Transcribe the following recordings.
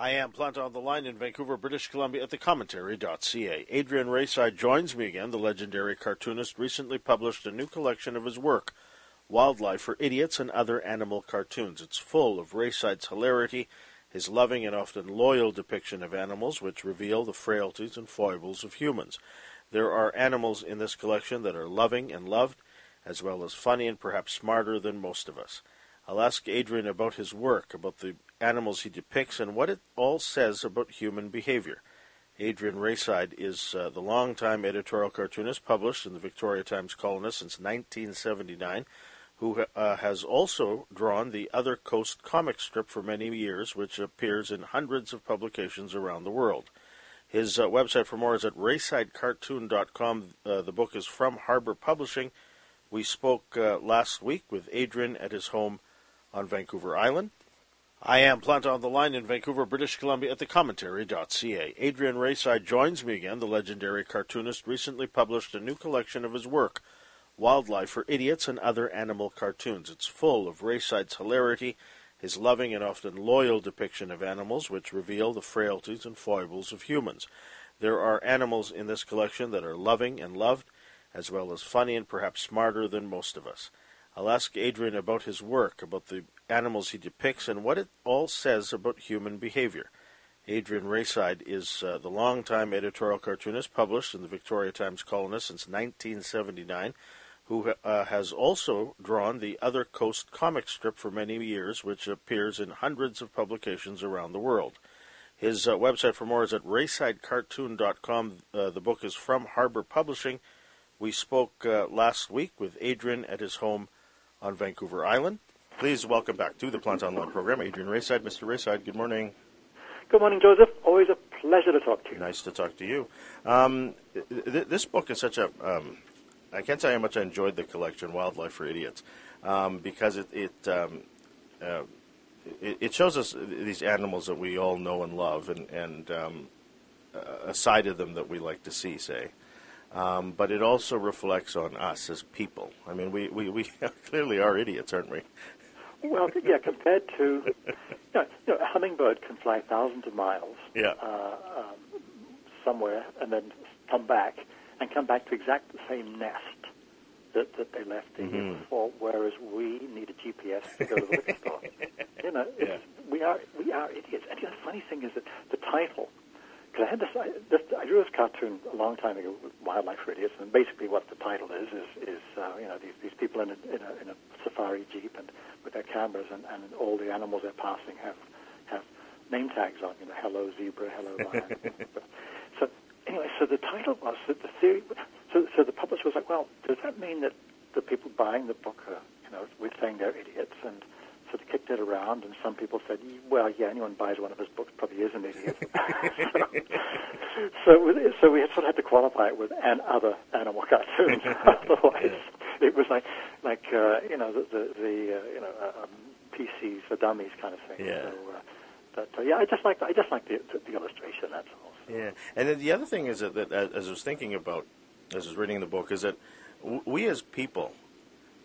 I am Planta on the line in Vancouver, British Columbia at thecommentary.ca. Adrian Raeside joins me again. The legendary cartoonist recently published a new collection of his work, Wildlife for Idiots and Other Animal Cartoons. It's full of Raeside's hilarity, his loving and often loyal depiction of animals, which reveal the frailties and foibles of humans. There are animals in this collection that are loving and loved, as well as funny and perhaps smarter than most of us. I'll ask Adrian about his work, about the animals he depicts, and what it all says about human behavior. Adrian Raeside is uh, the longtime editorial cartoonist published in the Victoria Times Colonist since 1979, who uh, has also drawn the Other Coast comic strip for many years, which appears in hundreds of publications around the world. His uh, website for more is at raesidecartoon.com. Uh, the book is from Harbour Publishing. We spoke uh, last week with Adrian at his home on Vancouver Island. I am Planta on the line in Vancouver, British Columbia at thecommentary.ca. Adrian Raeside joins me again. The legendary cartoonist recently published a new collection of his work, Wildlife for Idiots and Other Animal Cartoons. It's full of Raeside's hilarity, his loving and often loyal depiction of animals, which reveal the frailties and foibles of humans. There are animals in this collection that are loving and loved, as well as funny and perhaps smarter than most of us. I'll ask Adrian about his work, about the animals he depicts, and what it all says about human behavior. Adrian Raeside is uh, the longtime editorial cartoonist published in the Victoria Times Colonist since 1979, who uh, has also drawn the Other Coast comic strip for many years, which appears in hundreds of publications around the world. His uh, website for more is at raesidecartoon.com. Uh, the book is from Harbour Publishing. We spoke uh, last week with Adrian at his home on Vancouver Island. Please welcome back to the Planta Online program, Adrian Raeside. Mr. Raeside, good morning. Good morning, Joseph. Always a pleasure to talk to you. Nice to talk to you. Um, th- this book is such a. Um, I can't tell you how much I enjoyed the collection, Wildlife for Idiots, um, because it it, um, uh, it, it shows us these animals that we all know and love, and, and um, a side of them that we like to see, say. Um, but it also reflects on us as people. I mean, we, we, we clearly are idiots, aren't we? Well, yeah, compared to, you know, you know, a hummingbird can fly thousands of miles yeah. uh, um, somewhere and then come back and come back to exact the same nest that, that they left the year Mhm. before, whereas we need a GPS to go to the liquor store. You know, it's, Yeah. we are we are idiots. And the funny thing is that the title, because I had this, I, this, I drew this cartoon a long time ago, with Wildlife for Idiots, and basically what the title is is, is uh, you know these, these people in a, in a in a safari jeep and with their cameras, and, and all the animals they're passing have have name tags on, you know, hello zebra, hello lion. so anyway, so the title was that the theory. So so the publisher was like, well, does that mean that the people buying the book are, you know, we're saying they're idiots and so they kicked it around, and some people said, "Well, yeah, anyone buys one of his books probably is an idiot." so, so, we- so we sort of had to qualify it with "and other animal cartoons." Otherwise, it was like, like uh, you know, the the, the uh, you know, uh, um, PCs for dummies kind of thing. Yeah. So, uh, but uh, yeah, I just like I just like the, the, the illustration. That's all. Yeah, and then the other thing is that, that as as I was thinking about, as I was reading the book, is that we as people,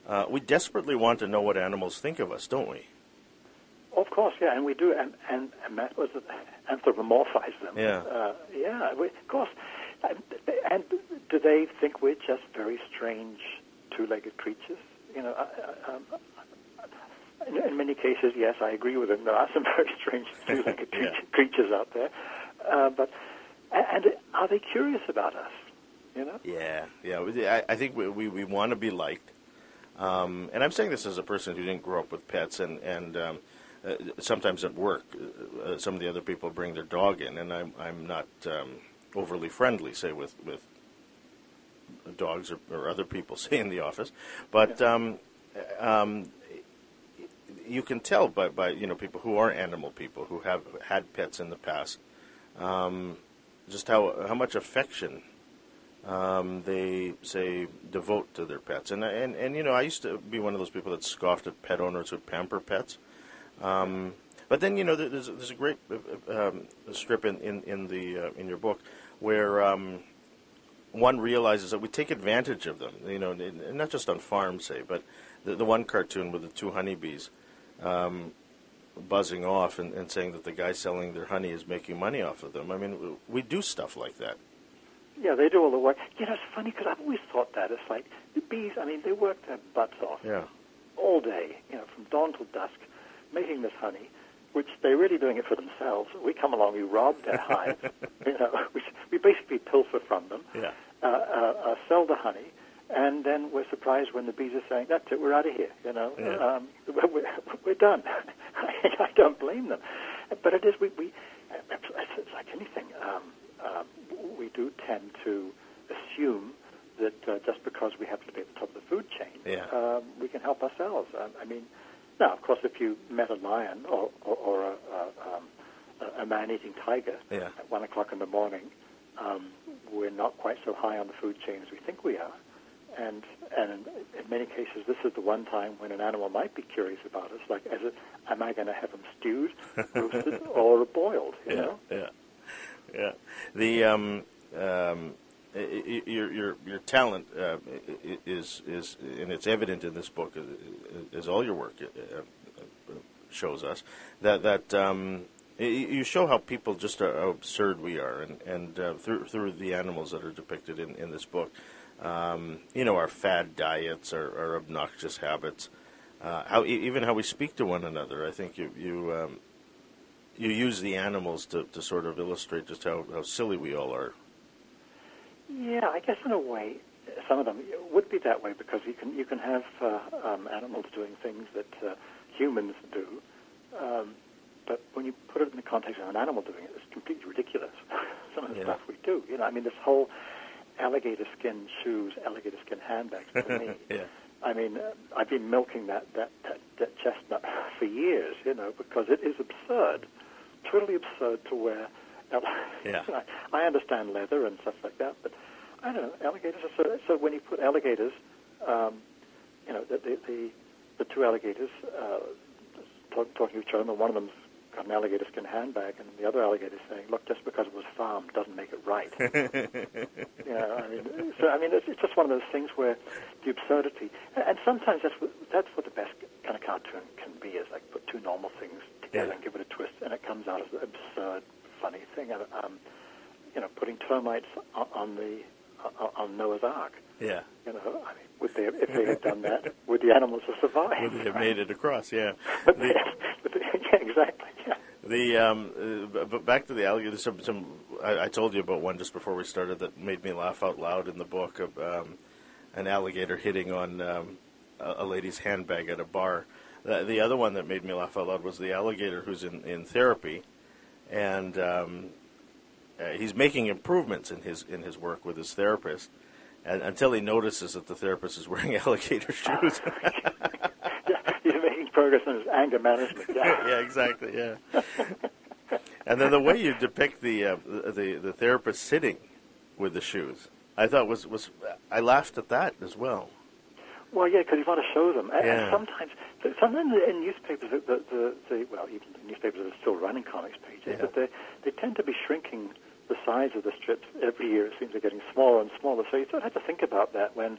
uh, we desperately want to know what animals think of us, don't we? Of course, yeah, and we do, and and, and that was anthropomorphize them. Yeah. uh, yeah, we, of course. And, and do they think we're just very strange two-legged creatures? You know, uh, uh, um, in, in many cases, yes, I agree with them. There are some very strange two-legged Yeah. creatures out there, uh, but and, and are they curious about us? You know. Yeah, yeah. I, I think we, we, we want to be liked. Um, and I'm saying this as a person who didn't grow up with pets, and and um, uh, sometimes at work, uh, uh, some of the other people bring their dog in, and I'm I'm not um, overly friendly, say with with dogs or, or other people, say in the office, but um, um, you can tell by, by you know people who are animal people who have had pets in the past, um, just how how much affection um, they say devote to their pets. And, and and you know, I used to be one of those people that scoffed at pet owners who pamper pets. Um, but then you know, there's there's a great uh, um, strip in in in the uh, in your book where um, one realizes that we take advantage of them. You know, not just on farms, say, but the, the one cartoon with the two honeybees. Um, buzzing off and, and saying that the guy selling their honey is making money off of them. I mean, we do stuff like that. Yeah, they do all the work. You know, it's funny because I've always thought that. It's like the bees, I mean, they work their butts off Yeah. all day, you know, from dawn till dusk, making this honey, which they're really doing it for themselves. We come along, we rob their hive, you know, we, we basically pilfer from them, Yeah. uh, uh, uh, sell the honey, and then we're surprised when the bees are saying, that's it, we're out of here, you know. Yeah. Um, we're, we're done. I don't blame them. But it is, we, we it's, it's like anything. Um, uh, we do tend to assume that uh, just because we happen to be at the top of the food chain, Yeah. um, we can help ourselves. Um, I mean, now, of course, if you met a lion or, or, or a, a, um, a- man-eating tiger Yeah. at one o'clock in the morning, um, we're not quite so high on the food chain as we think we are. And and in, many cases, this is the one time when an animal might be curious about us. Like, as it, am I going to have them stewed, roasted, or boiled? You yeah, know? yeah, yeah. The um, um, your your your talent uh, is is and it's evident in this book, uh, as all your work uh, uh, shows us that that um, you show how people just are how absurd we are, and and uh, through through the animals that are depicted in, in this book, um, you know, our fad diets, our, our obnoxious habits. Uh, how even how we speak to one another. I think you you um, you use the animals to, to sort of illustrate just how, how silly we all are. Yeah, I guess in a way, some of them would be that way because you can you can have uh, um, animals doing things that uh, humans do, um, but when you put it in the context of an animal doing it, it's completely ridiculous. some of the Yeah. stuff we do, you know, I mean, this whole alligator skin shoes, alligator skin handbags me. yeah. I mean, uh, I've been milking that, that, that, that chestnut for years, you know, because it is absurd, totally absurd to wear. Yeah. I, understand leather and stuff like that, but I don't know, alligators are so, so when you put alligators, um, you know, the, the, the, the two alligators uh, talk, talking to each other, and one of them's got an alligator skin handbag, and the other alligator's saying, look, just because it was farmed doesn't make it right. You know, I mean, so I mean, it's, it's just one of those things where the absurdity, and, and sometimes that's what, that's what the best kind of cartoon can be, is like put two normal things Yeah. and give it a twist, and it comes out as an absurd, funny thing. And, Um, you know, putting termites on, on the on, Noah's Ark. Yeah. You know, I mean, would they, if they had done that, would the animals have survived? Would they have made it across? Yeah. But The, but yeah, exactly. Yeah. the um, uh, but back to the alligator. Some, some I, I told you about one just before we started that made me laugh out loud in the book of um, an alligator hitting on um, a, a lady's handbag at a bar. The, the other one that made me laugh out loud was the alligator who's in, in therapy, and um, uh, he's making improvements in his in his work with his therapist, and until he notices that the therapist is wearing alligator shoes. yeah, he's making progress in his anger management. Yeah. yeah, exactly. Yeah. and then the way you depict the uh, the the therapist sitting with the shoes, I thought was was I laughed at that as well. Well, yeah, because you want to show them. And, Yeah. and sometimes, sometimes in newspapers, the, the, the, the well, even the newspapers that are still running comics pages, Yeah. but they they tend to be shrinking the size of the strips every year. It seems they're getting smaller and smaller. So you sort of have to think about that when,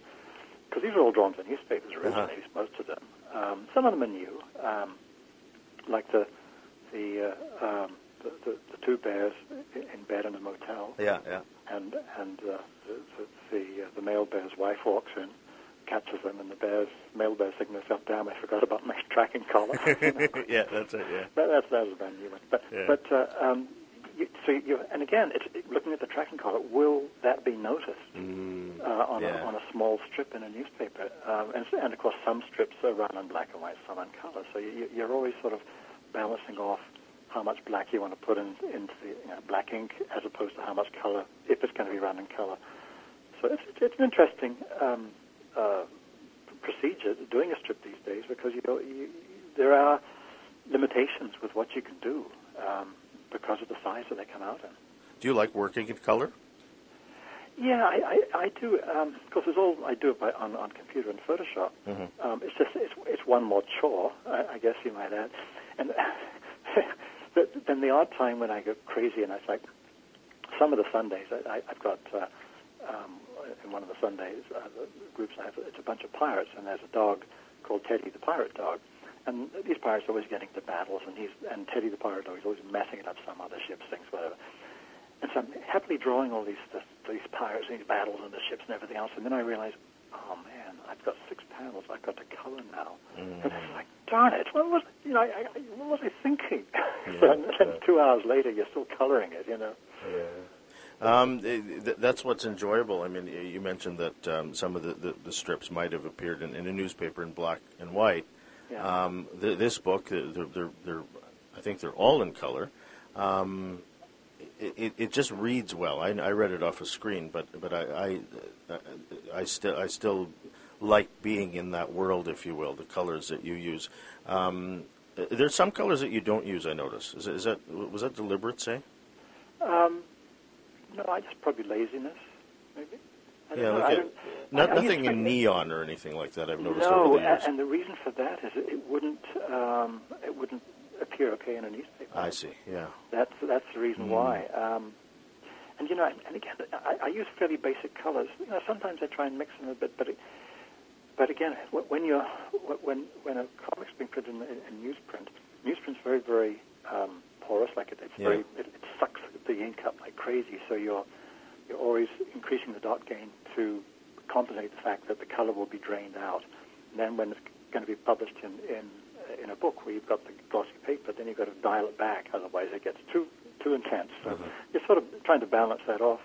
because these are all drawn for newspapers originally, Uh-huh. most of them. Um, some of them are new, um, like the the, uh, um, the the the two bears in bed in a motel Yeah, yeah, and and uh, the the, the, uh, the male bear's wife walks in, catches them, and the bear's male bear to herself, "Damn, I forgot about my tracking collar." yeah. That's it. Yeah, But that's that was a brand new one. But Yeah. but uh, um, you, so you and again, it's, it, looking at the tracking collar, will that be noticed mm, uh, on yeah. a, on a small strip in a newspaper? Um, and, and of course, some strips are run in black and white, some in color. So you, you're always sort of balancing off how much black you want to put in, into the you know, black ink as opposed to how much color if it's going to be run in color. So it's, it's an interesting um, uh, procedure doing a strip these days because you, know, you there are limitations with what you can do um, because of the size that they come out in. Do you like working in color? Yeah, I, I, I do. Um, of course, it's all I do it by, on, on computer and Photoshop. Mhm. Um, it's just it's, it's one more chore, I, I guess you might add. And but then the odd time when I go crazy, and it's like some of the Sundays, I, I, I've got uh, um, in one of the Sundays uh, the groups I have, it's a bunch of pirates, and there's a dog called Teddy the pirate dog, and these pirates are always getting to battles, and he's and Teddy the pirate, though, he's always messing it up some other ships, things, whatever. And so I'm happily drawing all these this, these pirates and these battles and the ships and everything else, and then I realize, oh man, I've got six panels. I've got to color now. Mm. And it's like, darn it, what was you know, I, I, what was I thinking? Yeah, and then two hours later, you're still coloring it, you know. Um, th- that's what's enjoyable. I mean, you mentioned that um, some of the, the, the strips might have appeared in, in a newspaper in black and white. Yeah. Um, th- this book, they're, they're, they're, I think they're all in color. Um, it, it, it just reads well. I, I read it off a screen, but but I I, uh, I still I still like being in that world, if you will, the colors that you use. Um, uh, there's some colors that you don't use. I notice. Is, is that was that deliberate? Say. Um, no, I just probably laziness, maybe. I don't Yeah, know. look at don't- I- I nothing used in neon or anything like that. I've noticed No, over the years. and the reason for that is it it wouldn't um, it wouldn't appear okay in a newspaper. I see. Yeah. That's that's the reason Mm. why. Um, and you know, and again, I, I use fairly basic colors. You know, sometimes I try and mix them a bit, but it, but again, when you're when when a comic's being printed in, in, in newsprint, newsprint's very very um, porous. Like it, it's Yeah. very it, it sucks the ink up like crazy. So you're you're always increasing the dot gain to compensate the fact that the color will be drained out. And then when it's going to be published in in in a book where you've got the glossy paper, then you've got to dial it back. Otherwise, it gets too too intense. So Mhm. you're sort of trying to balance that off.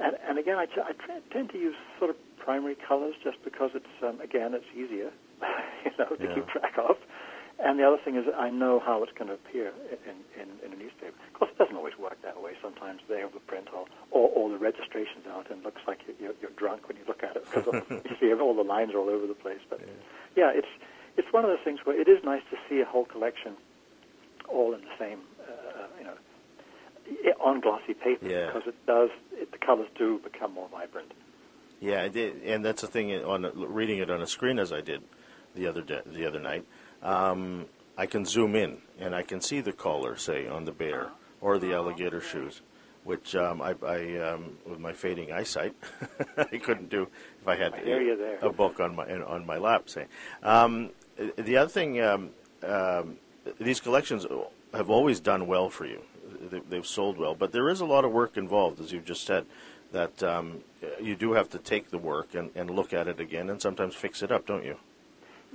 And, and again, I, t- I t- tend to use sort of primary colors just because it's um, again it's easier, you know, to Yeah. keep track of. And the other thing is I know how it's going to appear in, in, in a newspaper. Of course, it doesn't always work that way. Sometimes they overprint or, or, or the registration's out and it looks like you're, you're, drunk when you look at it because you see all the lines are all over the place. But yeah, it's it's one of those things where it is nice to see a whole collection all in the same, uh, you know, on glossy paper Yeah. because it does it, the colors do become more vibrant. Yeah, I did, and that's the thing. On reading it on a screen as I did the other day, the other night, um, I can zoom in and I can see the collar, say, on the bear or the alligator shoes, which um, I, I um, with my fading eyesight, I couldn't do if I had I there. a book on my on my lap. Say, um, the other thing, um, um, these collections have always done well for you. They- They've sold well, but there is a lot of work involved, as you've just said. That um, you do have to take the work and, and look at it again, and sometimes fix it up, don't you?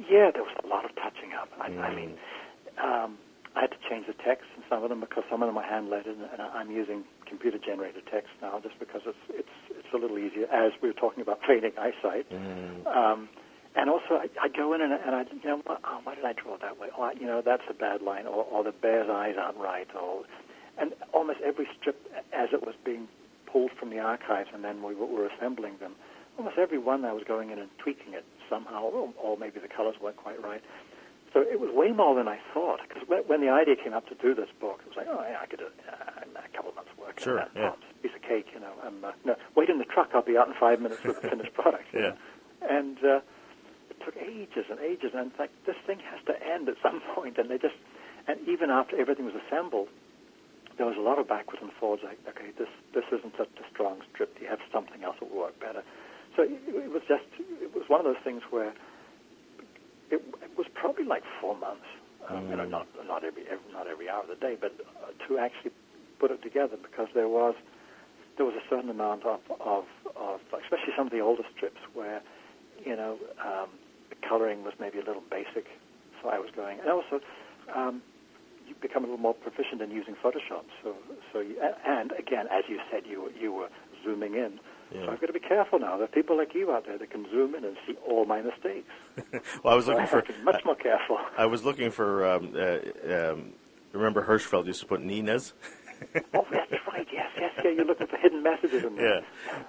Yeah, there was a lot of touching up. I, I Mm. mean, um, I had to change the text in some of them because some of them are hand lettered, and I'm using computer generated text now just because it's it's it's a little easier. As we were talking about fading eyesight, Mm. um, and also I, I go in and, and I you know oh, why did I draw it that way? Oh, I, you know that's a bad line, or, or the bear's eyes aren't right, or and almost every strip as it was being pulled from the archives and then we were, were assembling them. Almost every one I was going in and tweaking it somehow, or, or maybe the colors weren't quite right. So it was way more than I thought. Because when, the idea came up to do this book, it was like, oh, yeah, I could do it uh, in a couple of months' work. Sure, that yeah. piece of cake, you know. Um, uh, no, wait in the truck. I'll be out in five minutes with the finished product. Yeah. know. And uh, it took ages and ages, and it's like this thing has to end at some point. And they just, and even after everything was assembled, there was a lot of backwards and forwards. Like, okay, this this isn't such a strong strip. Do you have something else that will work better? So it, it was just, it was one of those things where it, it was probably like four months. Um, You know, Mm. not not every, every not every hour of the day, but uh, to actually put it together because there was there was a certain amount of of, of especially some of the older strips where you know um, the coloring was maybe a little basic. So I was going, and also um, you become a little more proficient in using Photoshop. So so you, and again, as you said, you you were zooming in. Yeah. So I've got to be careful now. There are people like you out there that can zoom in and see all my mistakes. well, I was So I looking for to be much more careful. I was looking for. Um, uh, um, remember Hirschfeld used to put Nina's. oh, that's right. Yes, yes, yeah. You're looking for hidden messages in there. Yeah.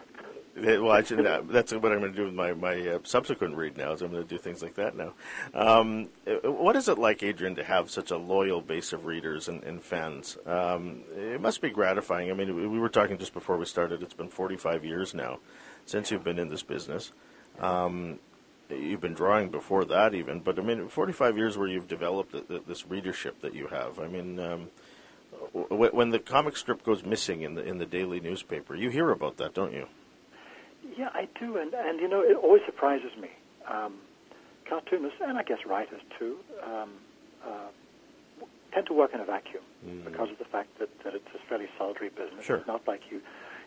Well, I should, uh, that's what I'm going to do with my my uh, subsequent read now. Is I'm going to do things like that now. Um, uh, what is it like, Adrian, to have such a loyal base of readers and, and fans? Um, it must be gratifying. I mean, we- we were talking just before we started. It's been 45 years now since you've been in this business. Um, you've been drawing before that, even. But I mean, 45 years where you've developed th- th- this readership that you have. I mean. Um, when the comic strip goes missing in the in the daily newspaper, you hear about that, don't you? Yeah, I do, and and you know, it always surprises me cartoonists and I guess writers too um, uh, tend to work in a vacuum mm. because of the fact that, that it's a fairly solitary business. Sure. It's not like you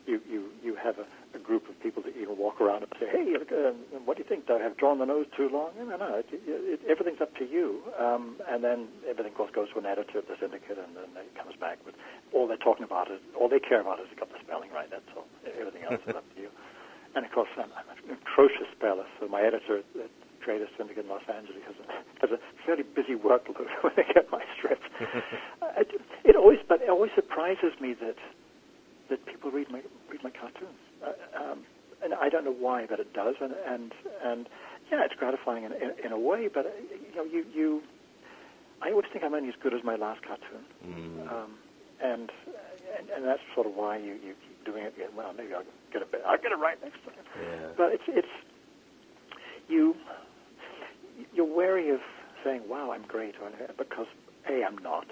you, you, you have a, a group of people that you can walk around and say, hey, uh, what do you think? Do I have drawn the nose too long? No, no, it, it, everything's up to you. Um, and then everything, of course, goes to an editor of the syndicate, and then it comes back. But all they're talking about is, all they care about is you got the spelling right. That's all. Everything else is up to you. And of course, I'm, I'm an atrocious speller, so my editor at the Creators Syndicate in Los Angeles has a, has a fairly busy workload when they get my strips. it, it always, but it always surprises me that that people read my read my cartoons, uh, um, and I don't know why, but it does, and and and yeah, it's gratifying in, in, in a way, but uh, you know, you you, I always think I'm only as good as my last cartoon, mm. um, and, and that's sort of why you you keep doing it. Well, maybe I'll get it. I'll get it right next time. Yeah. But it's it's you you're wary of saying, "Wow, I'm great," because a I'm not.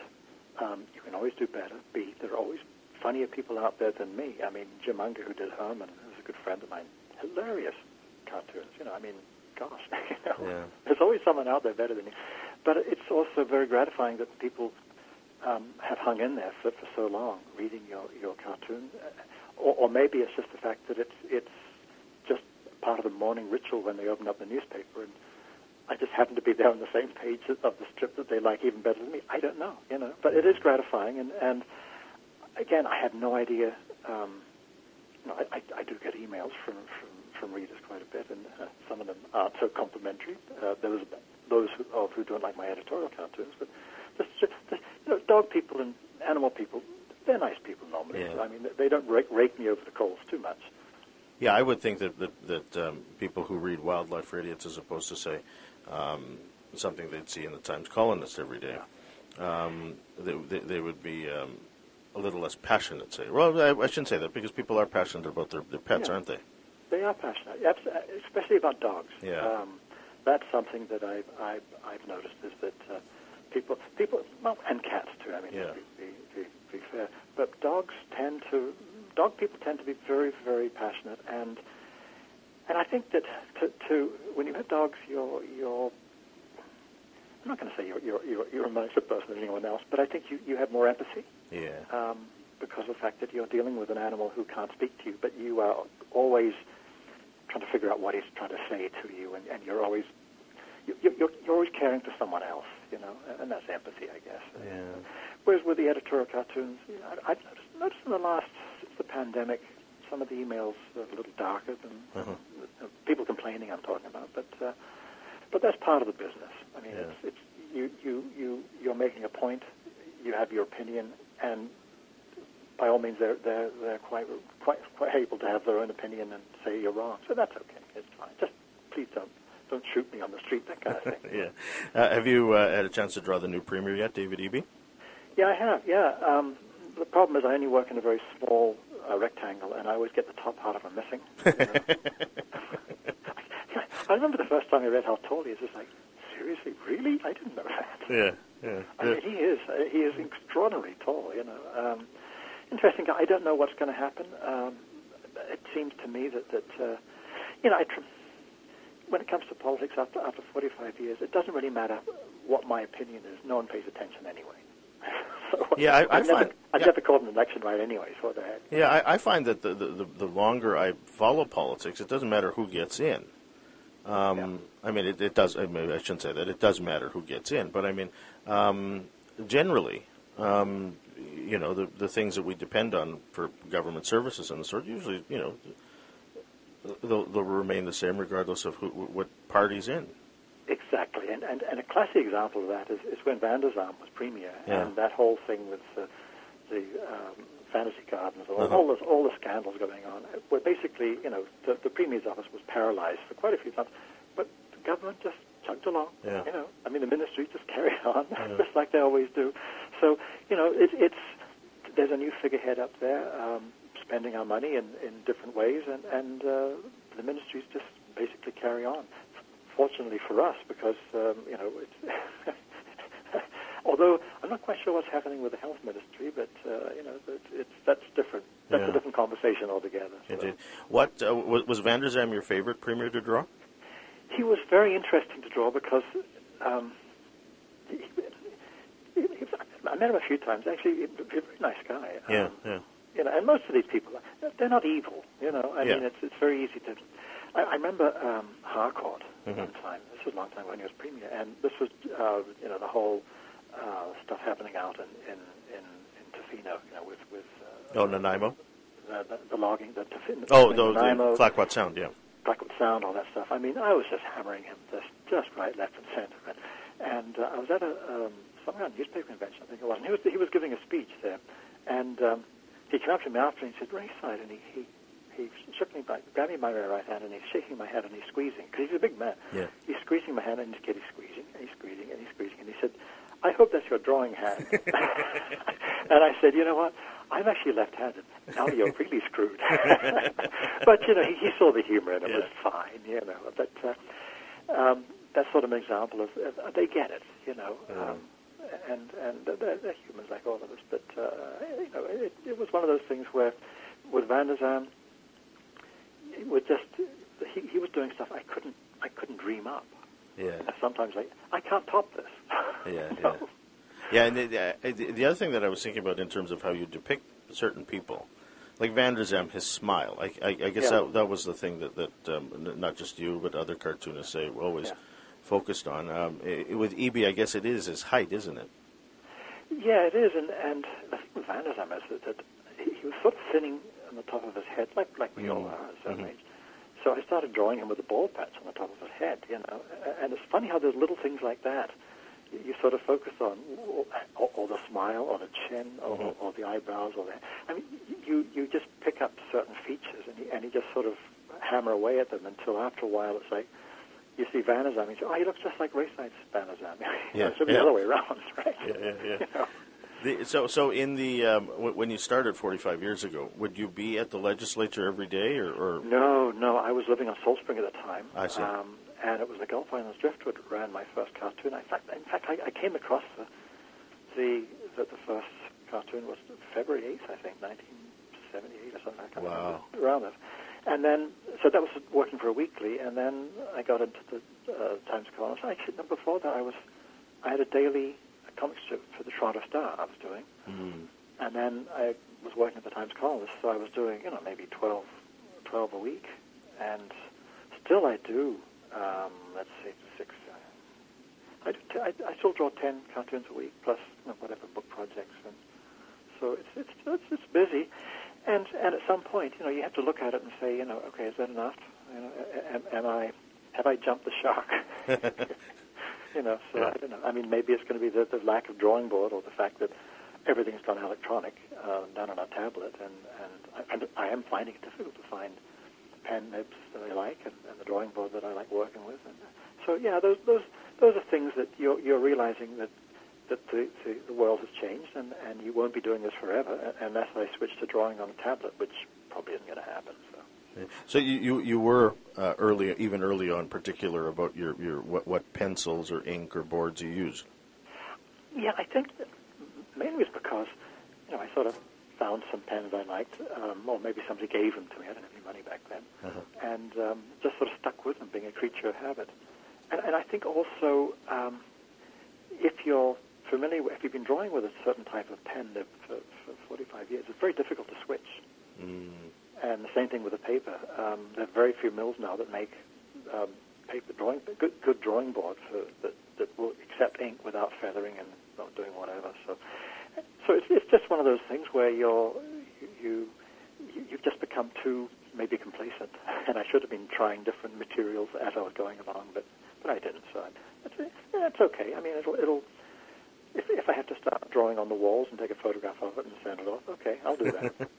Um, you can always do better. B there are always funnier people out there than me. I mean, Jim Unger, who did Herman, who's a good friend of mine, hilarious cartoons. You know, I mean, gosh, you know, yeah. there's always someone out there better than me. But it's also very gratifying that people um, have hung in there for, for so long, reading your your cartoon, or, or maybe it's just the fact that it's it's just part of the morning ritual when they open up the newspaper and. I just happen to be there on the same page of the strip that they like even better than me. I don't know, you know, but it is gratifying, and and again, I had no idea. Um, I, I, I do get emails from, from, from readers quite a bit, and uh, some of them aren't so complimentary. Uh, was those who, of who don't like my editorial cartoons, but just, just, you know, dog people and animal people, they're nice people normally. Yeah. I mean, they don't rake, rake me over the coals too much. Yeah, I would think that that, that um, people who read Wildlife for Idiots, as opposed to say um, something they'd see in the Times Colonist every day, um, they, they, they, would be um, a little less passionate, say. Well, I, I, shouldn't say that because people are passionate about their, their pets, yeah. aren't they? They are passionate, especially about dogs. Yeah. Um, that's something that I, I, I've noticed is that uh, people, people, well, and cats too. I mean, yeah. be, be, be, be fair, but dogs tend to, dog people tend to be very, very passionate, and and I think that to, to when you have dogs, you're you're I'm not going to say you're, you're, you're, you're a nicer person than anyone else, but I think you, you have more empathy. Yeah. Um, because of the fact that you're dealing with an animal who can't speak to you, but you are always trying to figure out what he's trying to say to you, and, and you're always you, you're, you're always caring for someone else, you know, and that's empathy, I guess. Yeah. Whereas with the editorial cartoons, you know, I, I've noticed, noticed in the last since the pandemic, some of the emails are a little darker than uh-huh. people complaining. I'm talking about, but uh, but that's part of the business. I mean, Yeah. it's, it's you, you, you, you're making a point, you have your opinion, and by all means, they're, they're, they're quite, quite, quite able to have their own opinion and say you're wrong. So that's okay. It's fine. Just please don't, don't shoot me on the street, that kind of thing. yeah. Uh, have you uh, had a chance to draw the new premier yet, David Eby? yeah, I have, yeah. Um, the problem is I only work in a very small uh, rectangle, and I always get the top part of it missing. you know. I remember the first time I read how tall he is. It's like, seriously, really? I didn't know that. Yeah, yeah. I mean, he is uh, he is extraordinarily tall. You know, um, interesting. I don't know what's going to happen. Um, it seems to me that that uh, you know, I tr- when it comes to politics after after 45 years, it doesn't really matter what my opinion is. No one pays attention anyway. so Yeah, I- I I've never, find- I've yeah. never called an election right anyway. So what the heck? Yeah, I, I find that the, the, the, the longer I follow politics, it doesn't matter who gets in. Um, Yeah. I mean, it, it does. I, mean, I shouldn't say that. It does matter who gets in, but I mean, um, generally, um, you know, the the things that we depend on for government services and the sort, usually, you know, they'll, they'll remain the same regardless of who, what party's in. Exactly, and, and, and a classic example of that is, is when Vander Zalm was premier, Yeah. and that whole thing with the, the um, fantasy gardens, all, Uh-huh. all, this, all the scandals going on, where basically, you know, the, the premier's office was paralyzed for quite a few months, but the government just chugged along. Yeah. You know, I mean, the ministry just carried on, Yeah. just like they always do. So, you know, it, it's there's a new figurehead up there um, spending our money in, in different ways, and, and uh, the ministries just basically carry on. Fortunately for us, because um, you know, it's although I'm not quite sure what's happening with the health ministry, but uh, you know, it's, it's that's different. That's Yeah. a different conversation altogether. So. Indeed. What uh, was, was Vander Zalm your favorite premier to draw? he was very interesting to draw because um, he, he, he, I met him a few times. Actually, he's a very nice guy. Yeah, Um, yeah. You know, and most of these people, they're not evil. You know, I Yeah. mean, it's it's very easy to. I, I remember um, Harcourt Mhm. one time. This was a long time when he was premier, and this was uh, you know the whole uh, stuff happening out in in in, in Tofino, you know, with with uh, Oh, Nanaimo. the, the, the logging, the Tofino, Oh, those Nanaimo, the Clayoquot Sound. Yeah. Clayoquot Sound, all that stuff. I mean, I was just hammering him just just right, left, and center. And, and uh, I was at a um, some kind of newspaper convention, I think it was. And he was he was giving a speech there, and um, he came up to me after and he said, "Raeside," and he he he shook me by, grabbed me by my right hand, and he's shaking my hand and he's squeezing because he's a big man. Yeah. He's squeezing my hand and he's getting squeezing and he's squeezing and he's squeezing, and he said. I hope that's your drawing hand. and I said, you know what? I'm actually left-handed. Now you're really screwed. but you know, he, he saw the humor and it was fine. You know, but uh, um, that's sort of an example of uh, they get it. You know, Yeah. um, and and they're, they're humans like all of us. But uh, you know, it, it was one of those things where with Vander Zalm, it was just he, he was doing stuff I couldn't I couldn't dream up. Yeah. Sometimes like I can't top this. Yeah, You yeah. Yeah, and the, uh, the the other thing that I was thinking about in terms of how you depict certain people, like Vander Zalm, his smile. I, I, I guess Yeah. that that was the thing that that um, not just you but other cartoonists say always Yeah. Focused on. Um, i with Eby, I guess it is his height, isn't it? Yeah, it is, and and the thing with Van is that, he, was sort of thinning on the top of his head, like like we all Mm. are at a certain Mhm. age. So I started drawing him with a ball patch on the top of his head, you know. And it's funny how there's little things like that you, sort of focus on, or, or the smile, or the chin, or, Mhm. or the eyebrows, or the. I mean, you you just pick up certain features, and you, and you just sort of hammer away at them until after a while it's like. You see Vander Zalm, and you say, "Oh, he looks just like Raeside's Van der Zam." Yeah, it should be yeah. the other way around, right? Yeah, yeah, yeah. You know? The, so, so in the um, w- when you started 45 years ago, would you be at the legislature every day, or, or No, no. I was living on Salt Spring at the time. I see. Um, and it was the Gulf Islands Driftwood ran my first cartoon. In fact, in fact, I, I came across the the, the the first cartoon was February eighth, I think, nineteen seventy eight or something. I can't Wow. remember. Around that. And then, so that was working for a weekly, and then I got into the uh, Times Column. Actually, no, before that, I was I had a daily comic strip for the Toronto Star. I was doing. Mm. And then I was working at the Times Colonist, so I was doing, you know, maybe 12, 12 a week. And still I do, um, let's see, six. Uh, I, do t- I, I still draw 10 cartoons a week, plus you know, whatever book projects. And so it's, it's, it's, it's busy. And, and at some point, you know, you have to look at it and say, you know, okay, is that enough? You know, am, am I, have I jumped the shark? you know, so Yeah. I don't know. I mean, maybe it's going to be the, the lack of drawing board or the fact that everything's done electronic, uh, done on a tablet, and, and, I, and I am finding it difficult to find the pen nibs that I like and, and the drawing board that I like working with. And so, yeah, those those those are things that you're you're realizing that the, the, the world has changed, and, and you won't be doing this forever unless I switch to drawing on a tablet, which probably isn't going to happen. So. So you you, you were uh, early, even early on, particular about your, your what, what pencils or ink or boards you use. Yeah, I think that mainly it's because you know I sort of found some pens I liked, um, or maybe somebody gave them to me. I didn't have any money back then, Uh-huh. and um, just sort of stuck with them, being a creature of habit. And, and I think also um, if you're familiar, with, if you've been drawing with a certain type of pen for, for 45 years, it's very difficult to switch. Mm. And the same thing with the paper. Um, there are very few mills now that make um, paper drawing good, good drawing board for that, that will accept ink without feathering and not doing whatever. So, so it's, it's just one of those things where you're you, you you've just become too maybe complacent. And I should have been trying different materials as I was going along, but but I didn't. So it's it's okay. I mean, it'll it'll. If, if I have to start drawing on the walls and take a photograph of it and send it off, okay, I'll do that.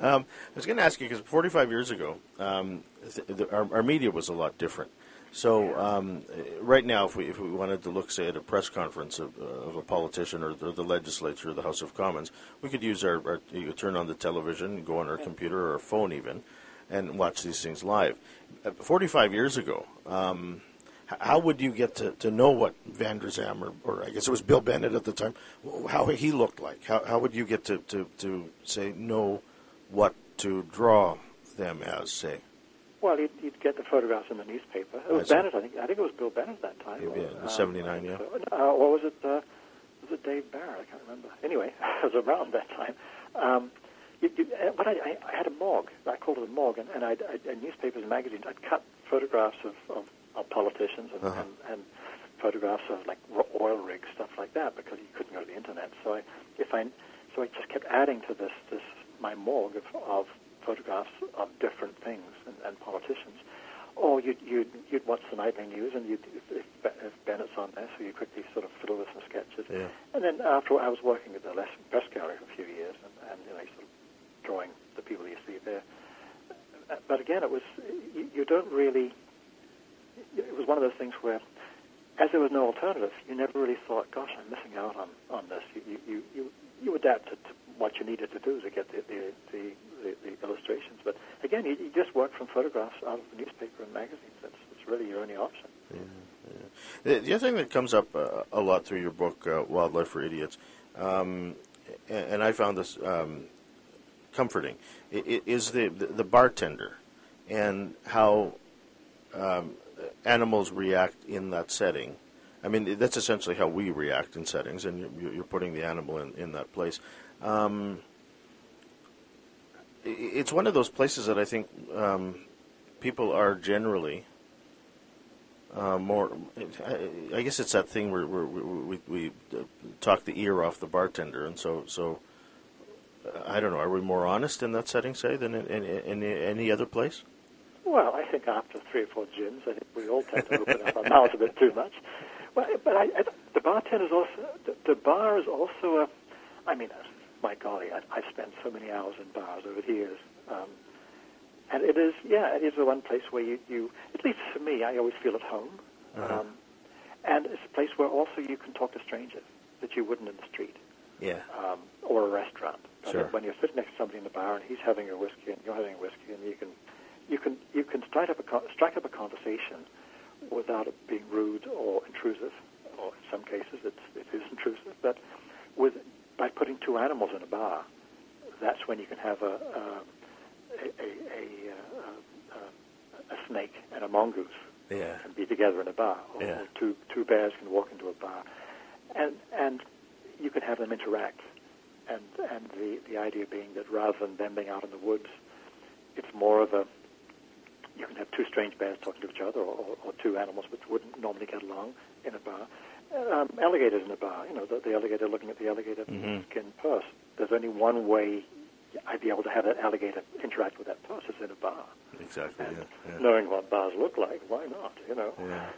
Um, I was going to ask you because 45 years ago, um, th- the, our, our media was a lot different. So um, right now, if we if we wanted to look, say, at a press conference of, uh, of a politician or the, the legislature or the House of Commons, we could use our, our you could turn on the television, go on our computer or our phone even, and watch these things live. Uh, 45 years ago. Um, how would you get to, to know what Vander Zalm, or, or I guess it was Bill Bennett at the time, how he looked like? How, how would you get to, to, to say, know what to draw them as, say? Well, you'd, you'd get the photographs in the newspaper. It was see. Bennett, I think. I think it was Bill Bennett at that time. Yeah, yeah, 79, yeah. Uh, or was it? Uh, was it Dave Barrett? I can't remember. Anyway, I was around that time. Um, you, you, uh, but I, I, I had a morgue. I called it a morgue, and, and I'd, I'd, in newspapers and magazines, I'd cut photographs of, of, of politicians and, Uh-huh. and, and photographs of like oil rigs, stuff like that, because you couldn't go to the internet. So I, if I, so I just kept adding to this, this my morgue of, of photographs of different things and, and politicians. Or you'd, you'd, you'd watch the nightly news, and you'd, if, if, if Bennett's on there, so you quickly sort of fiddle with some sketches. Yeah. And then after I was working at the Les- press gallery for a few years, and, and you know, sort of drawing the people you see there. Uh, But again, it was you, you don't really. It was one of those things where, as there was no alternative, you never really thought, "Gosh, I'm missing out on, on this." You you, you, you, adapted to what you needed to do to get the the, the, the, the illustrations. But again, you, you just work from photographs out of the newspaper and magazines. That's, that's really your only option. The, the other thing that comes up uh, a lot through your book, uh, Wildlife for Idiots, um, and, and I found this um, comforting, is the, the, the bartender and how um, animals react in that setting. I mean, that's essentially how we react in settings, and you're, putting the animal in, in that place. Um, it's one of those places that I think um, people are generally uh, more. I, I guess it's that thing where, where we, we, we talk the ear off the bartender, and so so. I don't know. Are we more honest in that setting, say, than in, in, in any other place? Well, I think after three or four gins, I think we all tend to open up our mouths a bit too much. Well, but I, I, the bartender is also the, the bar is also a. I mean, uh, my golly, I, I've spent so many hours in bars over the years, um, and it is yeah, it is the one place where you, you at least for me, I always feel at home, Uh-huh. um, and it's a place where also you can talk to strangers that you wouldn't in the street Yeah. um, or a restaurant. Sure. When you're sitting next to somebody in the bar and he's having a whiskey and you're having a whiskey, and you can you can you can strike up a strike up a conversation without it being rude or intrusive, or in some cases it's it is intrusive. But with by putting two animals in a bar, that's when you can have a a a, a, a, a, a snake and a mongoose Yeah. can be together in a bar, or, Yeah. or two two bears can walk into a bar, and and you can have them interact, and and the the idea being that rather than them being out in the woods, it's more of a you can have two strange bears talking to each other, or, or, or two animals which wouldn't normally get along in a bar. Um, alligators in a bar, you know, the, the alligator looking at the alligator Mhm. skin purse. There's only one way I'd be able to have that alligator interact with that purse is in a bar. Exactly. Yeah. yeah. knowing what bars look like, why not? You know. Yeah.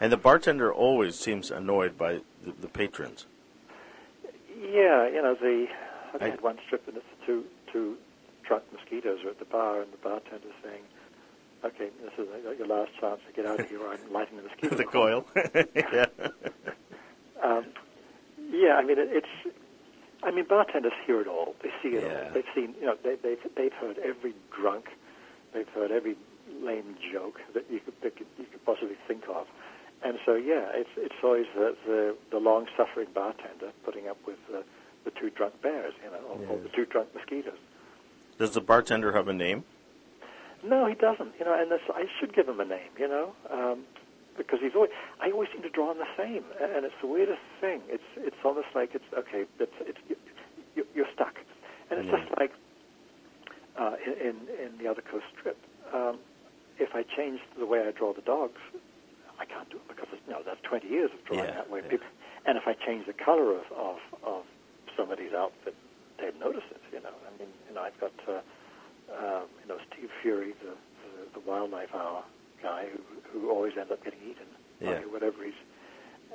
And the bartender always seems annoyed by the, the patrons. Yeah, you know the. I I- had one strip and it's two two drunk mosquitoes are at the bar and the bartender's saying, "Okay, this is your last chance to get out of here. I'm lighting the mosquito." the coil. yeah. Um, yeah, I mean it, it's. I mean, bartenders hear it all. They see it Yeah. all. They've seen, you know, they, they've they've heard every drunk, they've heard every lame joke that you could, that you could possibly think of, and so yeah, it's it's always the the, the long suffering bartender putting up with the, the two drunk bears, you know, or, or the two drunk mosquitoes. Does the bartender have a name? No, he doesn't. You know, and this, I should give him a name. You know, um, because he's always. I always seem to draw him the same, and it's the weirdest thing. It's it's almost like it's okay. It's it's you, you're stuck, and it's Yeah. just like uh, in in in the other coast strip. Um, if I change the way I draw the dogs, I can't do it because it's, you know that's 20 years of drawing Yeah, that way. yeah. People, and if I change the color of of, of somebody's outfit, they'd notice it. You know, I mean, you know, I've got. Uh, um, you know, Steve Fury, the, the, the wildlife hour guy who, who always ends up getting eaten Yeah. by whatever he's.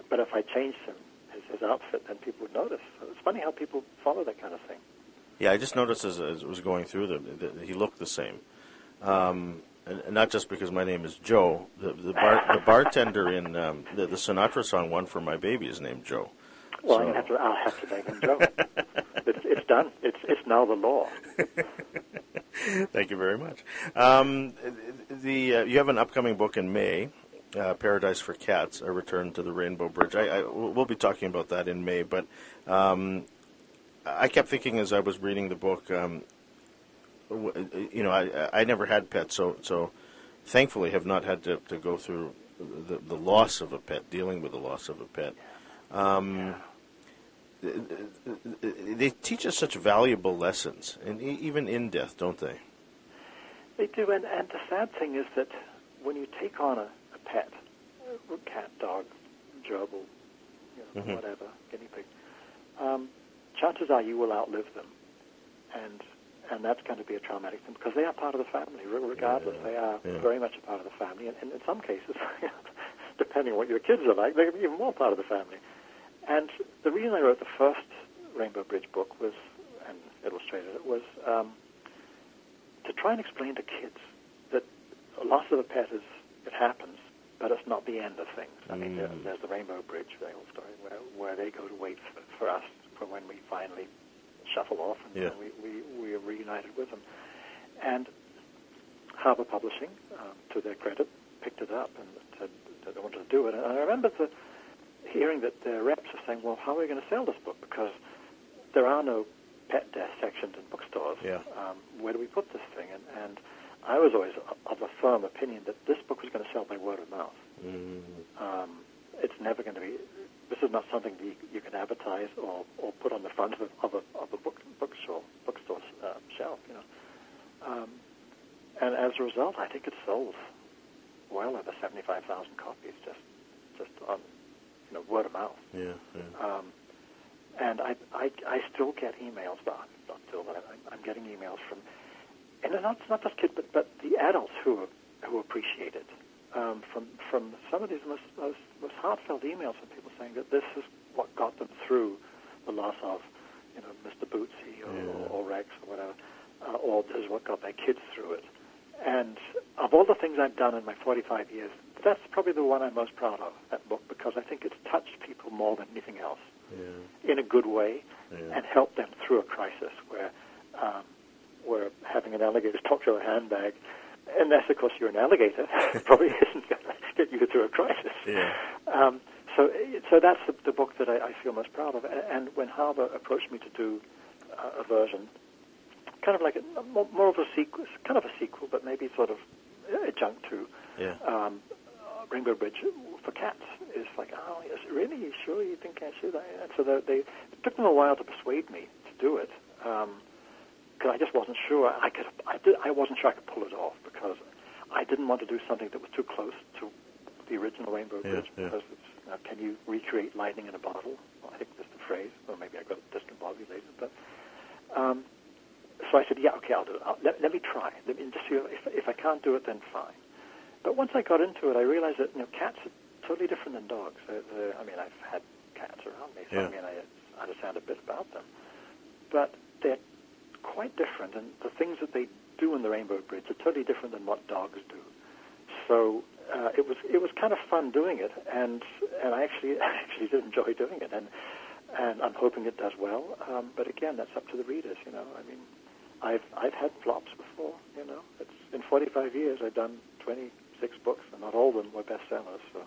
But if I changed him, his, his outfit, then people would notice. So it's funny how people follow that kind of thing. Yeah, I just noticed as, as it was going through them that he looked the same. Um, and, and not just because my name is Joe. The, the, bar, the bartender in um, the, the Sinatra song "One for My Baby" is named Joe. Well, So- gonna have to, I'll have to make him Joe. it's, it's done. It's, it's now the law. Thank you very much. Um, the uh, you have an upcoming book in May, uh, Paradise for Cats: A Return to the Rainbow Bridge. I, I we'll be talking about that in May, but um, I kept thinking as I was reading the book, um, you know, I, I never had pets, so so thankfully have not had to, to go through the, the loss of a pet, dealing with the loss of a pet. Um, they teach us such valuable lessons, and even in death, don't they? They do, and, and the sad thing is that when you take on a, a pet, a cat, dog, gerbil, you know, mm-hmm. whatever, guinea pig, um, chances are you will outlive them, and and that's going to be a traumatic thing because they are part of the family, regardless. Yeah, they are yeah. very much a part of the family, and, and in some cases, depending on what your kids are like, they're even more part of the family. And the reason I wrote the first Rainbow Bridge book was, and illustrated it, was um, to try and explain to kids that loss of a pet is, it happens, but it's not the end of things. I mean, mm. there's the Rainbow Bridge, the old story, where, where they go to wait for, for us for when we finally shuffle off and yeah. we, we, we are reunited with them. And Harbour Publishing, um, to their credit, picked it up and said that they wanted to do it. And I remember the hearing that the reps are saying, well, how are we going to sell this book? Because there are no pet death sections in bookstores. Yeah. Um, where do we put this thing? And, and I was always of a firm opinion that this book was going to sell by word of mouth. Mm-hmm. Um, it's never going to be. This is not something you, you can advertise or, or put on the front of a, of a, of a book bookstore bookstore uh, shelf. You know, um, and as a result, I think it sold well over seventy five thousand copies just just on you know, word of mouth. Yeah. yeah. Um, and I, I, I still get emails, but not still, but I'm, I'm getting emails from, and not not just kids, but but the adults who who appreciate it. Um, from from some of these most, most most heartfelt emails from people saying that this is what got them through the loss of, you know, Mr. Bootsy or, yeah. or, or Rex or whatever, uh, or this is what got their kids through it. And of all the things I've done in my 45 years, that's probably the one I'm most proud of, that book, because I think it's touched people more than anything else yeah. in a good way yeah. and helped them through a crisis where, um, where having an alligator talk to a handbag, unless, of course, you're an alligator, probably isn't going to get you through a crisis. Yeah. Um, so, so that's the, the book that I, I, feel most proud of. And when Harbour approached me to do uh, a version, kind of like a, more of a sequel, kind of a sequel, but maybe sort of adjunct to yeah. um, Rainbow Bridge for cats is like, oh, yes, really? You sure you think I should? And so they, they, it took them a while to persuade me to do it because um, I just wasn't sure. I could, I, did, I wasn't sure I could pull it off because I didn't want to do something that was too close to the original Rainbow Bridge yeah. because it's, uh, can you recreate lightning in a bottle? Well, I think that's the phrase, or maybe I got it discombobulated. But um, so I said, yeah, okay, I'll do it. I'll, let, let me try. Let me just see if, if I can't do it, then fine. But once I got into it, I realized that you know cats are totally different than dogs. They're, they're, I mean, I've had cats around me, so yeah. I mean, I understand a bit about them. But they're quite different, and the things that they do in the Rainbow Bridge are totally different than what dogs do. So uh, it was it was kind of fun doing it, and and I actually I actually did enjoy doing it, and and I'm hoping it does well. Um, but again, that's up to the readers, you know. I mean, I've I've had flops before, you know. It's in 45 years I've done 20 six books, and not all of them were bestsellers. So.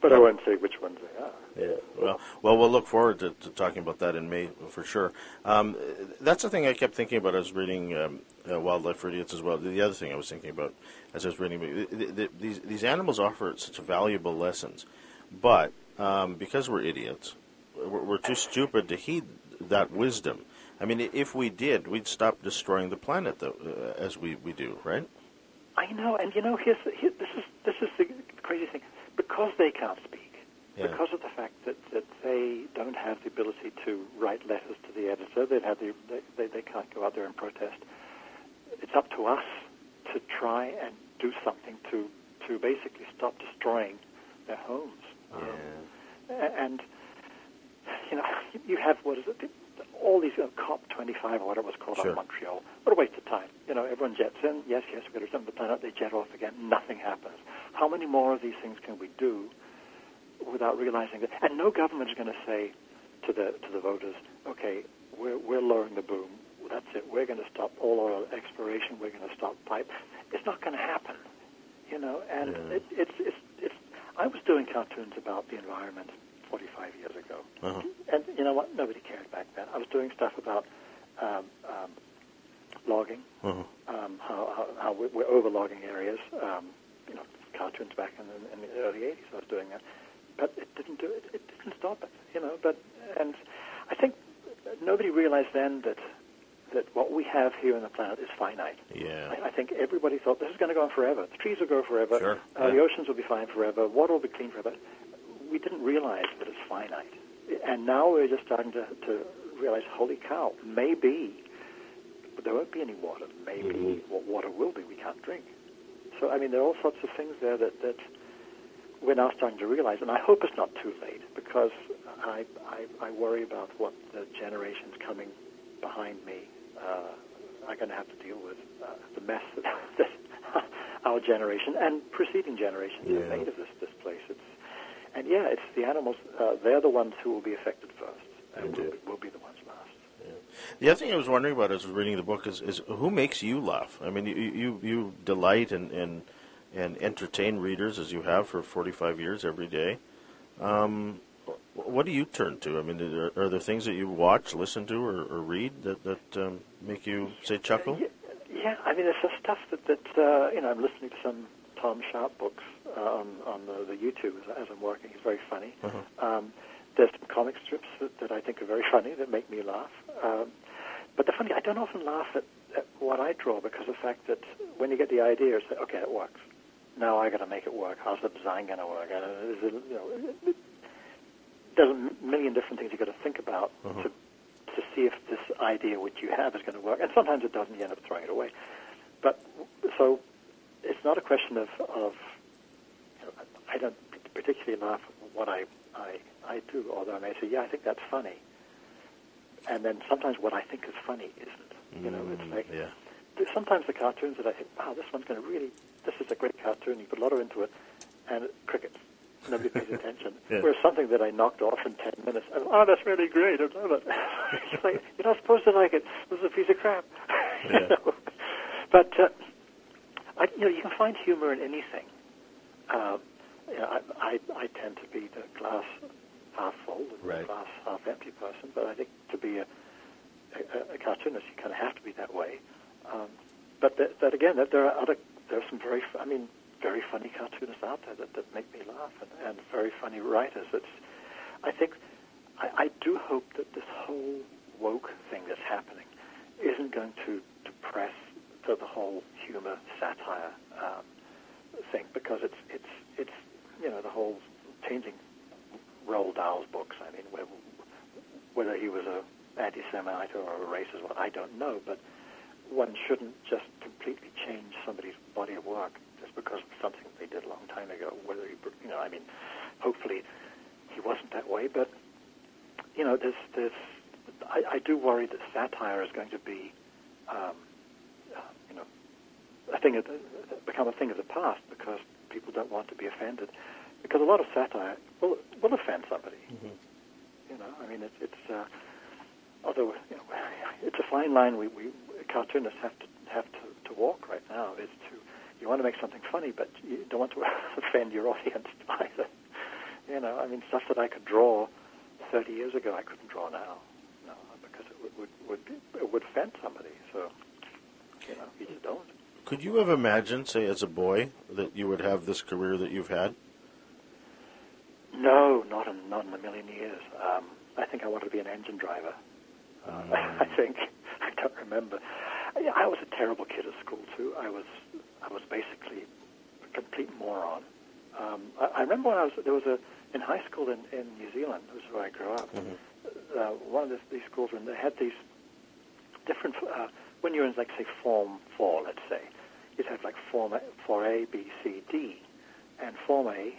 But I won't say which ones they are. Yeah. Well, well, we'll look forward to, to talking about that in May for sure. Um, that's the thing I kept thinking about. As I was reading um, uh, Wildlife for Idiots as well. The other thing I was thinking about as I was reading the, the, these these animals offer such valuable lessons, but um, because we're idiots, we're, we're too stupid to heed that wisdom. I mean, if we did, we'd stop destroying the planet though, uh, as we, we do, right? I know, and you know, here's, here, this is this is the crazy thing. Because they can't speak, yeah. because of the fact that, that they don't have the ability to write letters to the editor, they have the they, they can't go out there and protest. It's up to us to try and do something to to basically stop destroying their homes. Yeah. Um, and you know, you have what is it? All these uh, COP25 or whatever it was called sure. on Montreal. What a waste of time. You know, everyone jets in. Yes, yes, we're going to dump the planet. They jet off again. Nothing happens. How many more of these things can we do without realizing that? And no government is going to say to the to the voters, okay, we're we're lowering the boom. That's it. We're going to stop all oil exploration. We're going to stop pipe. It's not going to happen. You know, and Yeah. it, it's it's it's. I was doing cartoons about the environment 45 years ago. Uh-huh. And you know what? Nobody cared back then. I was doing stuff about um, um, logging, Uh-huh. um, how, how, how we're, overlogging areas. Um, you know, cartoons back in the, in the early 80s, I was doing that. But it didn't do it. It didn't stop it, you know. But and I think nobody realized then that that what we have here on the planet is finite. Yeah. I, I think everybody thought this is going to go on forever. The trees will grow forever. Sure, Uh, yeah. The oceans will be fine forever. Water will be clean forever. We didn't realize that it's finite, and now we're just starting to, to realize, holy cow, maybe there won't be any water. Maybe Mhm. what water will be, we can't drink. So I mean, there are all sorts of things there that that we're now starting to realize, and I hope it's not too late because I I, I worry about what the generations coming behind me uh, are going to have to deal with uh, the mess that, that our generation and preceding generations Yeah. have made of this this place. It's and yeah, it's the animals. Uh, they're the ones who will be affected first, and will, will be the ones last. The other thing I was wondering about as reading the book is, is who makes you laugh? I mean, you you, you delight and, and and entertain readers as you have for 45 years every day. Um, what do you turn to? I mean, are, are there things that you watch, listen to, or, or read that that um, make you say chuckle? Yeah, yeah, I mean, it's the stuff that, that uh, you know, I'm listening to some Tom Sharpe books uh, on, on the, the YouTube as, as I'm working. He's very funny. Uh-huh. Um, there's some comic strips that, that I think are very funny that make me laugh. Um, but the funny, I don't often laugh at, at what I draw because of the fact that when you get the idea, it's like, okay, it works. Now I got to make it work. How's the design going to work? And is it, you know, there's a million different things you got to think about Uh-huh. to to see if this idea which you have is going to work. And sometimes it doesn't. You end up throwing it away. But so it's not a question of of you know, I don't particularly laugh at what I I I do, although I may say, yeah, I think that's funny. And then sometimes what I think is funny isn't. You know, it's Mm, like yeah. sometimes the cartoons that I think, wow, this one's going to really, this is a great cartoon. You put a lot of into it, and crickets. Nobody pays attention. Yeah. Whereas something that I knocked off in ten minutes, and, oh, that's really great. I love it. it's like you're not supposed to like it. This is a piece of crap. You know? But uh, I, you know, you can find humor in anything. Uh, you know, I, I, I tend to be the glass half full and Right. glass half empty person, but I think to be a, a, a cartoonist, you kind of have to be that way. Um, but that, that again, that there are other, there are some very, I mean, very funny cartoonists out there that, that make me laugh, and, and very funny writers. It's, I think, I, I do hope that this whole woke thing that's happening isn't going to depress the, the whole humor satire um, thing because it's it's it's you know the whole changing Roald Dahl's books. I mean, whether, he was a anti-Semite or a racist, well, I don't know, but one shouldn't just completely change somebody's body of work just because of something they did a long time ago. Whether he, you know, I mean, hopefully he wasn't that way, but you know, there's there's I, I do worry that satire is going to be, um, a thing of become a thing of the past because people don't want to be offended. Because a lot of satire will will offend somebody. You know, I mean, it's it's uh, although you know, it's a fine line we, we cartoonists have to have to, to walk right now. Is to you want to make something funny, but you don't want to offend your audience either. You know, I mean, stuff that I could draw 30 years ago, I couldn't draw now. No, because it would would would, be, it would offend somebody. So, you know, you just don't. Could you have imagined, say, as a boy, that you would have this career that you've had? No, not in not in a million years. Um, I think I wanted to be an engine driver. Uh, I think I don't remember. I, I was a terrible kid at school too. I was I was basically a complete moron. Um, I, I remember when I was there was a in high school in, in New Zealand, which is where I grew up. Uh, one of the, these schools, and they had these different. Uh, when you're in like say Form Four, let's say, you'd have like Form A, 4A, B, C, D, and Form A.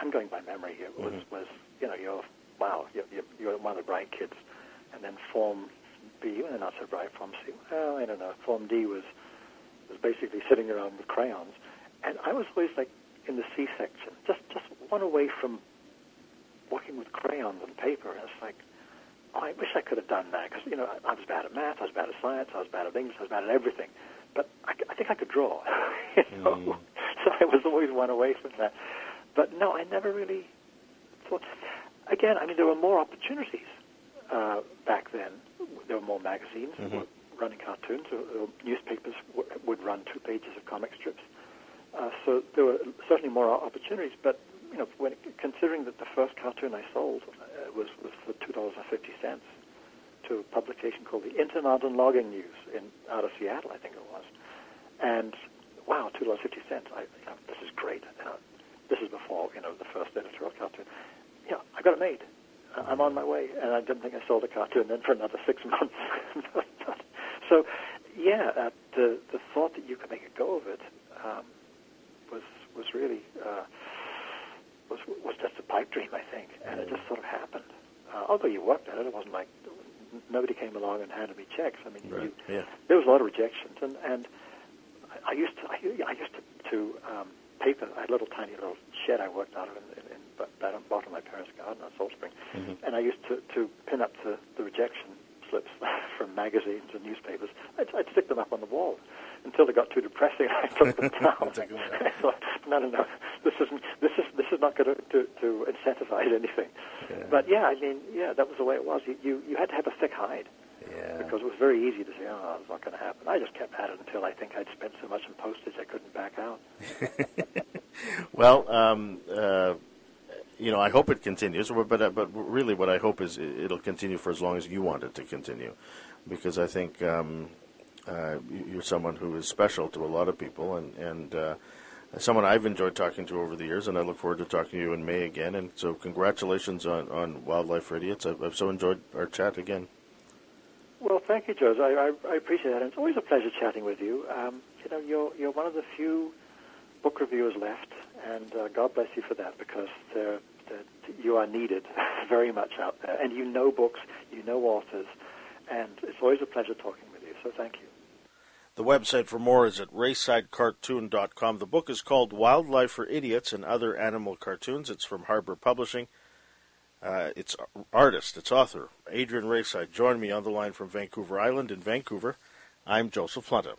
I'm going by memory here. Was mm-hmm. was you know you're wow you're, you're, you're one of the bright kids, and then Form B, well, not so bright. Form C, well I don't know. Form D was was basically sitting around with crayons, and I was always like in the C section, just just one away from working with crayons and paper. And it's like, oh, I wish I could have done that because you know I, was bad at math, I was bad at science, I was bad at English, I was bad at everything. But I, I think I could draw, you know. Mm. So I was always one away from that. But no, I never really thought. Again, I mean, there were more opportunities uh, back then. There were more magazines. Mhm. running cartoons. Or, or newspapers w- would run two pages of comic strips. Uh, so there were certainly more opportunities. But you know, when considering that the first cartoon I sold uh, was was for two dollars and fifty cents to a publication called the Intermountain Logging News in out of Seattle, I think it was. And wow, two dollars fifty cents. I, you know, this is great. You know, this is before you know the first editorial cartoon. Yeah, I got it made. I'm on my way, and I didn't think I sold a cartoon then for another six months. so, yeah, uh, the the thought that you could make a go of it um, was was really uh, was was just a pipe dream, I think, and it just sort of happened. Uh, although you worked at it, it wasn't like nobody came along and handed me checks. I mean, right. you, yeah. there was a lot of rejections, and and I used to I, I used to, to um, paper. A little tiny little shed I worked out of in, in, in bottom of my parents' garden on Salt Spring, mm-hmm. and I used to to pin up the, the rejection slips from magazines and newspapers. I'd, I'd stick them up on the wall until they got too depressing. I took them down. I thought, no, no, no, this isn't. This is this is not going to, to, to incentivize anything. Yeah. But yeah, I mean, yeah, that was the way it was. You you, you had to have a thick hide. Yeah. Because it was very easy to say, oh, it's not going to happen. I just kept at it until I think I'd spent so much on postage I couldn't back out. well, um, uh, you know, I hope it continues. But uh, but really, what I hope is it'll continue for as long as you want it to continue, because I think um, uh, you're someone who is special to a lot of people, and and uh, someone I've enjoyed talking to over the years, and I look forward to talking to you in May again. And so, congratulations on, on Wildlife for Idiots. I've, I've so enjoyed our chat again. Well, thank you, Joe. I, I, I appreciate that. And it's always a pleasure chatting with you. Um, you know, you're you're one of the few book reviewers left, and uh, God bless you for that because they're, they're, you are needed very much out there, and you know books, you know authors, and it's always a pleasure talking with you. So thank you. The website for more is at raesidecartoon.com. The book is called Wildlife for Idiots and Other Animal Cartoons. It's from Harbour Publishing. Uh, its artist, its author, Adrian Raeside, joined me on the line from Vancouver Island in Vancouver. I'm Joseph Planta.